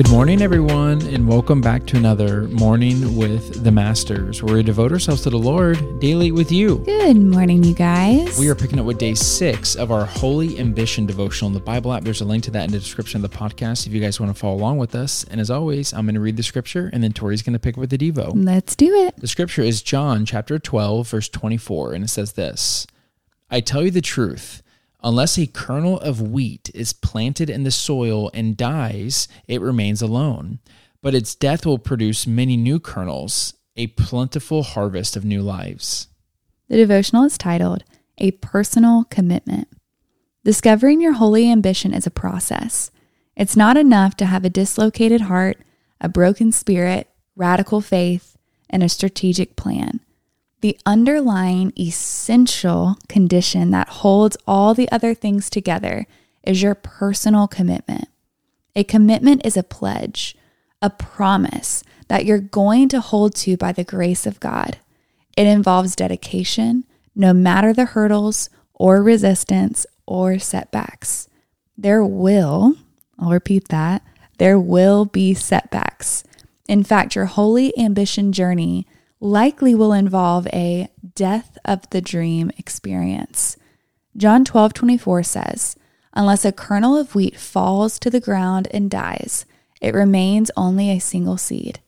Good morning, everyone, and welcome back to another Morning with the Masters, where we devote ourselves to the Lord daily with you. Good morning, you guys. We are picking up with day six of our Holy Ambition devotional in the Bible app. There's a link to that in the description of the podcast if you guys want to follow along with us. And as always, I'm going to read the scripture, and then Tori's going to pick up with the Devo. Let's do it. The scripture is John chapter 12, verse 24, and it says this I tell you the truth. Unless a kernel of wheat is planted in the soil and dies, it remains alone. But its death will produce many new kernels, a plentiful harvest of new lives. The devotional is titled A Personal Commitment. Discovering your holy ambition is a process. It's not enough to have a dislocated heart, a broken spirit, radical faith, and a strategic plan the underlying essential condition that holds all the other things together is your personal commitment. A commitment is a pledge, a promise that you're going to hold to by the grace of God. It involves dedication, no matter the hurdles or resistance or setbacks. There will, I'll repeat that, there will be setbacks. In fact, your holy ambition journey likely will involve a death of the dream experience. John 12 24 says, Unless a kernel of wheat falls to the ground and dies, it remains only a single seed.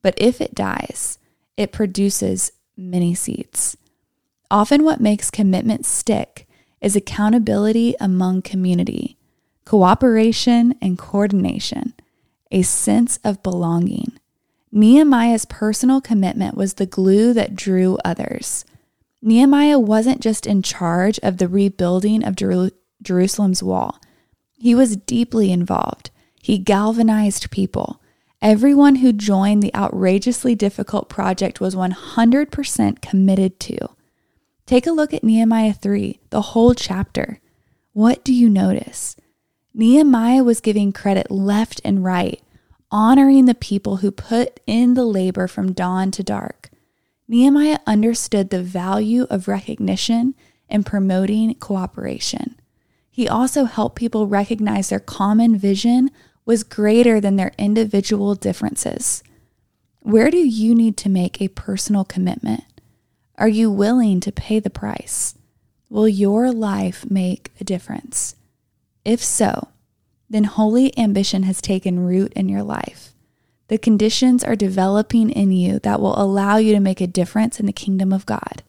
But if it dies, it produces many seeds. Often, what makes commitment stick is accountability among community, cooperation and coordination, a sense of belonging. Nehemiah's personal commitment was the glue that drew others. Nehemiah wasn't just in charge of the rebuilding of Jer- Jerusalem's wall, he was deeply involved. He galvanized people. Everyone who joined the outrageously difficult project was 100% committed to. Take a look at Nehemiah 3, the whole chapter. What do you notice? Nehemiah was giving credit left and right honoring the people who put in the labor from dawn to dark. Nehemiah understood the value of recognition and promoting cooperation. He also helped people recognize their common vision was greater than their individual differences. Where do you need to make a personal commitment? Are you willing to pay the price? Will your life make a difference? If so, then holy ambition has taken root in your life. The conditions are developing in you that will allow you to make a difference in the kingdom of God.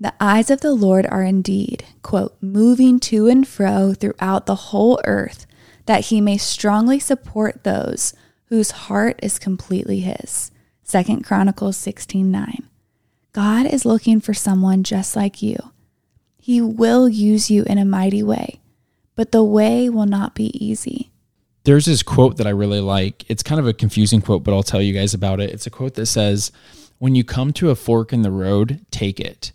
The eyes of the Lord are indeed, quote, moving to and fro throughout the whole earth, that he may strongly support those whose heart is completely his. Second Chronicles 16 9. God is looking for someone just like you. He will use you in a mighty way but the way will not be easy. There's this quote that I really like. It's kind of a confusing quote, but I'll tell you guys about it. It's a quote that says, When you come to a fork in the road, take it.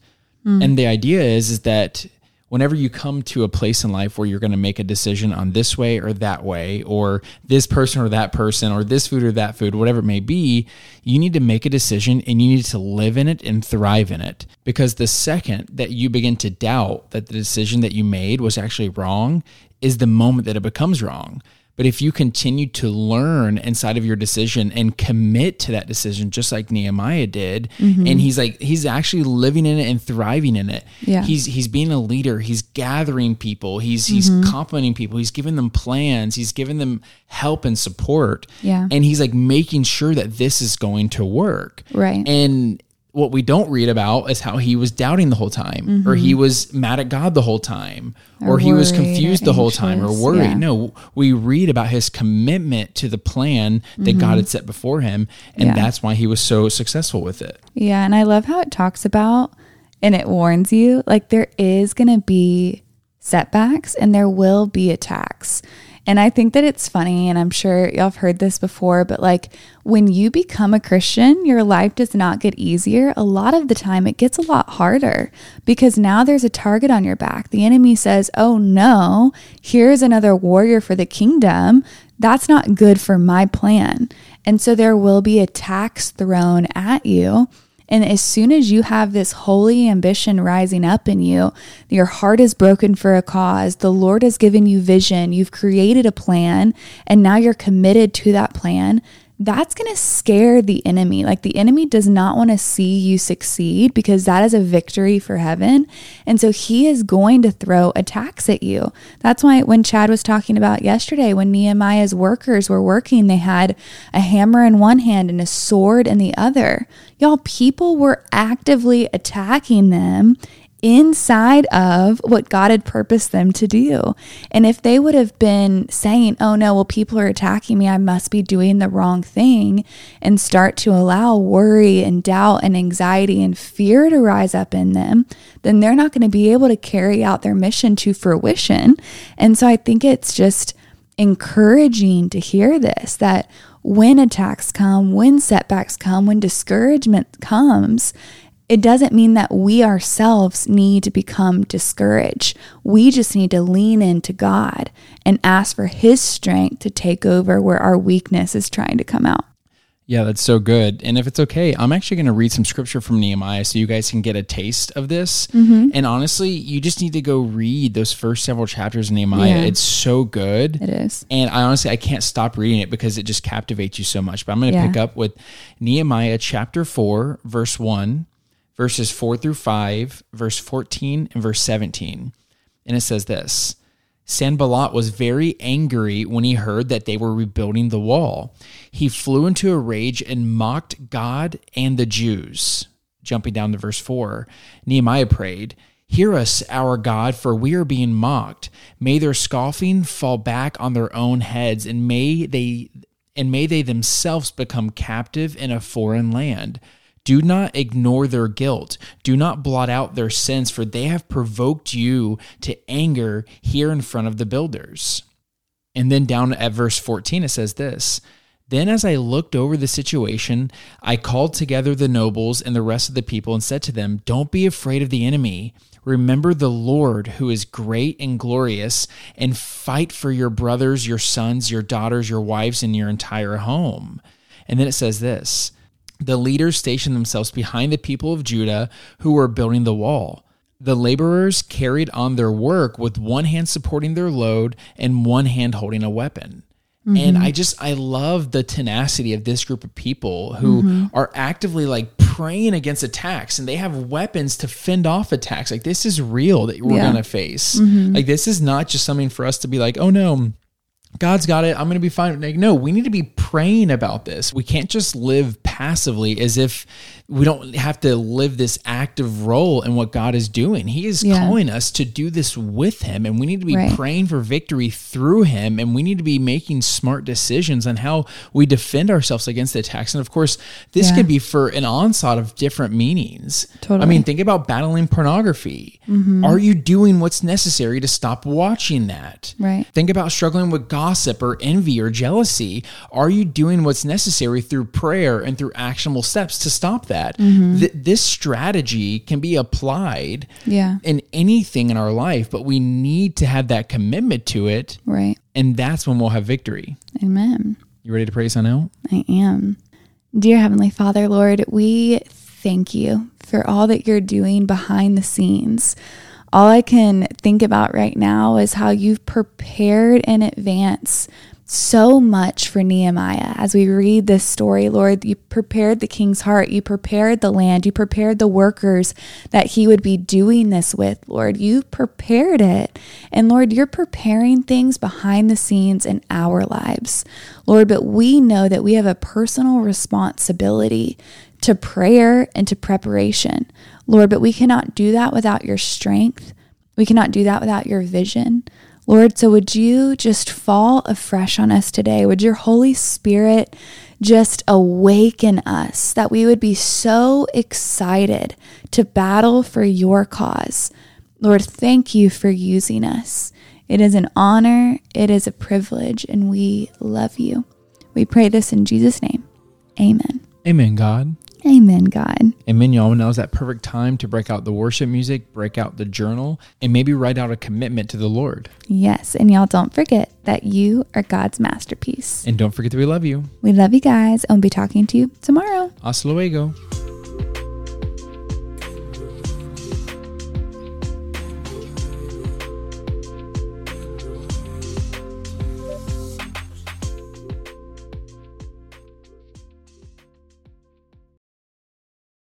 Mm. And the idea is, is that whenever you come to a place in life where you're going to make a decision on this way or that way, or this person or that person, or this food or that food, whatever it may be, you need to make a decision and you need to live in it and thrive in it. Because the second that you begin to doubt that the decision that you made was actually wrong is the moment that it becomes wrong. But if you continue to learn inside of your decision and commit to that decision, just like Nehemiah did, mm-hmm. and he's like he's actually living in it and thriving in it. Yeah. He's he's being a leader. He's gathering people. He's he's mm-hmm. complimenting people. He's giving them plans. He's giving them help and support. Yeah. And he's like making sure that this is going to work. Right. And what we don't read about is how he was doubting the whole time mm-hmm. or he mm-hmm. was mad at God the whole time or, or he was confused the whole time or worried. Yeah. No, we read about his commitment to the plan that mm-hmm. God had set before him and yeah. that's why he was so successful with it. Yeah, and I love how it talks about and it warns you like there is going to be setbacks and there will be attacks. And I think that it's funny, and I'm sure y'all have heard this before, but like when you become a Christian, your life does not get easier. A lot of the time, it gets a lot harder because now there's a target on your back. The enemy says, Oh no, here's another warrior for the kingdom. That's not good for my plan. And so there will be attacks thrown at you. And as soon as you have this holy ambition rising up in you, your heart is broken for a cause, the Lord has given you vision, you've created a plan, and now you're committed to that plan that's going to scare the enemy. Like the enemy does not want to see you succeed because that is a victory for heaven. And so he is going to throw attacks at you. That's why when Chad was talking about yesterday, when Nehemiah's workers were working, they had a hammer in one hand and a sword in the other. Y'all, people were actively attacking them inside of what God had purposed them to do. And if they would have been saying, oh no, well, people are attacking me, I must be doing the wrong thing, and start to allow worry and doubt and anxiety and fear to rise up in them, then they're not going to be able to carry out their mission to fruition. And so I think it's just encouraging to hear this that when attacks come, when setbacks come, when discouragement comes, it doesn't mean that we ourselves need to become discouraged. We just need to lean into God and ask for His strength to take over where our weakness is trying to come out. Yeah, that's so good. And if it's okay, I'm actually going to read some scripture from Nehemiah so you guys can get a taste of this. Mm-hmm. And honestly, you just need to go read those first several chapters of Nehemiah. Yeah. It's so good. It is. And I honestly, I can't stop reading it because it just captivates you so much. But I'm going to yeah. pick up with Nehemiah chapter 4, verse 1 verses 4 through 5, verse 14, and verse 17. And it says this Sanballat was very angry when he heard that they were rebuilding the wall. He flew into a rage and mocked God and the Jews. Jumping down to verse 4, Nehemiah prayed, Hear us, our God, for we are being mocked. May their scoffing fall back on their own heads, and may they and may they themselves become captive in a foreign land. Do not ignore their guilt. Do not blot out their sins, for they have provoked you to anger here in front of the builders. And then down at verse 14, it says this Then as I looked over the situation, I called together the nobles and the rest of the people and said to them, Don't be afraid of the enemy. Remember the Lord, who is great and glorious, and fight for your brothers, your sons, your daughters, your wives, and your entire home. And then it says this the leaders stationed themselves behind the people of Judah who were building the wall. The laborers carried on their work with one hand supporting their load and one hand holding a weapon. Mm-hmm. And I just, I love the tenacity of this group of people who mm-hmm. are actively like praying against attacks and they have weapons to fend off attacks. Like, this is real that we're yeah. going to face. Mm-hmm. Like, this is not just something for us to be like, oh no, God's got it. I'm going to be fine. Like, no, we need to be praying about this. We can't just live passively as if we don't have to live this active role in what God is doing. He is yeah. calling us to do this with Him, and we need to be right. praying for victory through Him, and we need to be making smart decisions on how we defend ourselves against the attacks. And of course, this yeah. could be for an onslaught of different meanings. Totally. I mean, think about battling pornography. Mm-hmm. Are you doing what's necessary to stop watching that? Right. Think about struggling with gossip or envy or jealousy. Are you doing what's necessary through prayer and through actionable steps to stop that? Mm-hmm. Th- this strategy can be applied yeah. in anything in our life, but we need to have that commitment to it. Right. And that's when we'll have victory. Amen. You ready to pray sign out? I am. Dear Heavenly Father, Lord, we thank you for all that you're doing behind the scenes all I can think about right now is how you've prepared in advance so much for Nehemiah as we read this story, Lord. You prepared the king's heart, you prepared the land, you prepared the workers that he would be doing this with, Lord. You prepared it. And Lord, you're preparing things behind the scenes in our lives, Lord. But we know that we have a personal responsibility to prayer and to preparation. Lord, but we cannot do that without your strength. We cannot do that without your vision. Lord, so would you just fall afresh on us today? Would your Holy Spirit just awaken us that we would be so excited to battle for your cause? Lord, thank you for using us. It is an honor, it is a privilege, and we love you. We pray this in Jesus' name. Amen. Amen, God. Amen, God. Amen, y'all. Now is that perfect time to break out the worship music, break out the journal, and maybe write out a commitment to the Lord. Yes. And y'all don't forget that you are God's masterpiece. And don't forget that we love you. We love you guys, and we'll be talking to you tomorrow. Hasta luego.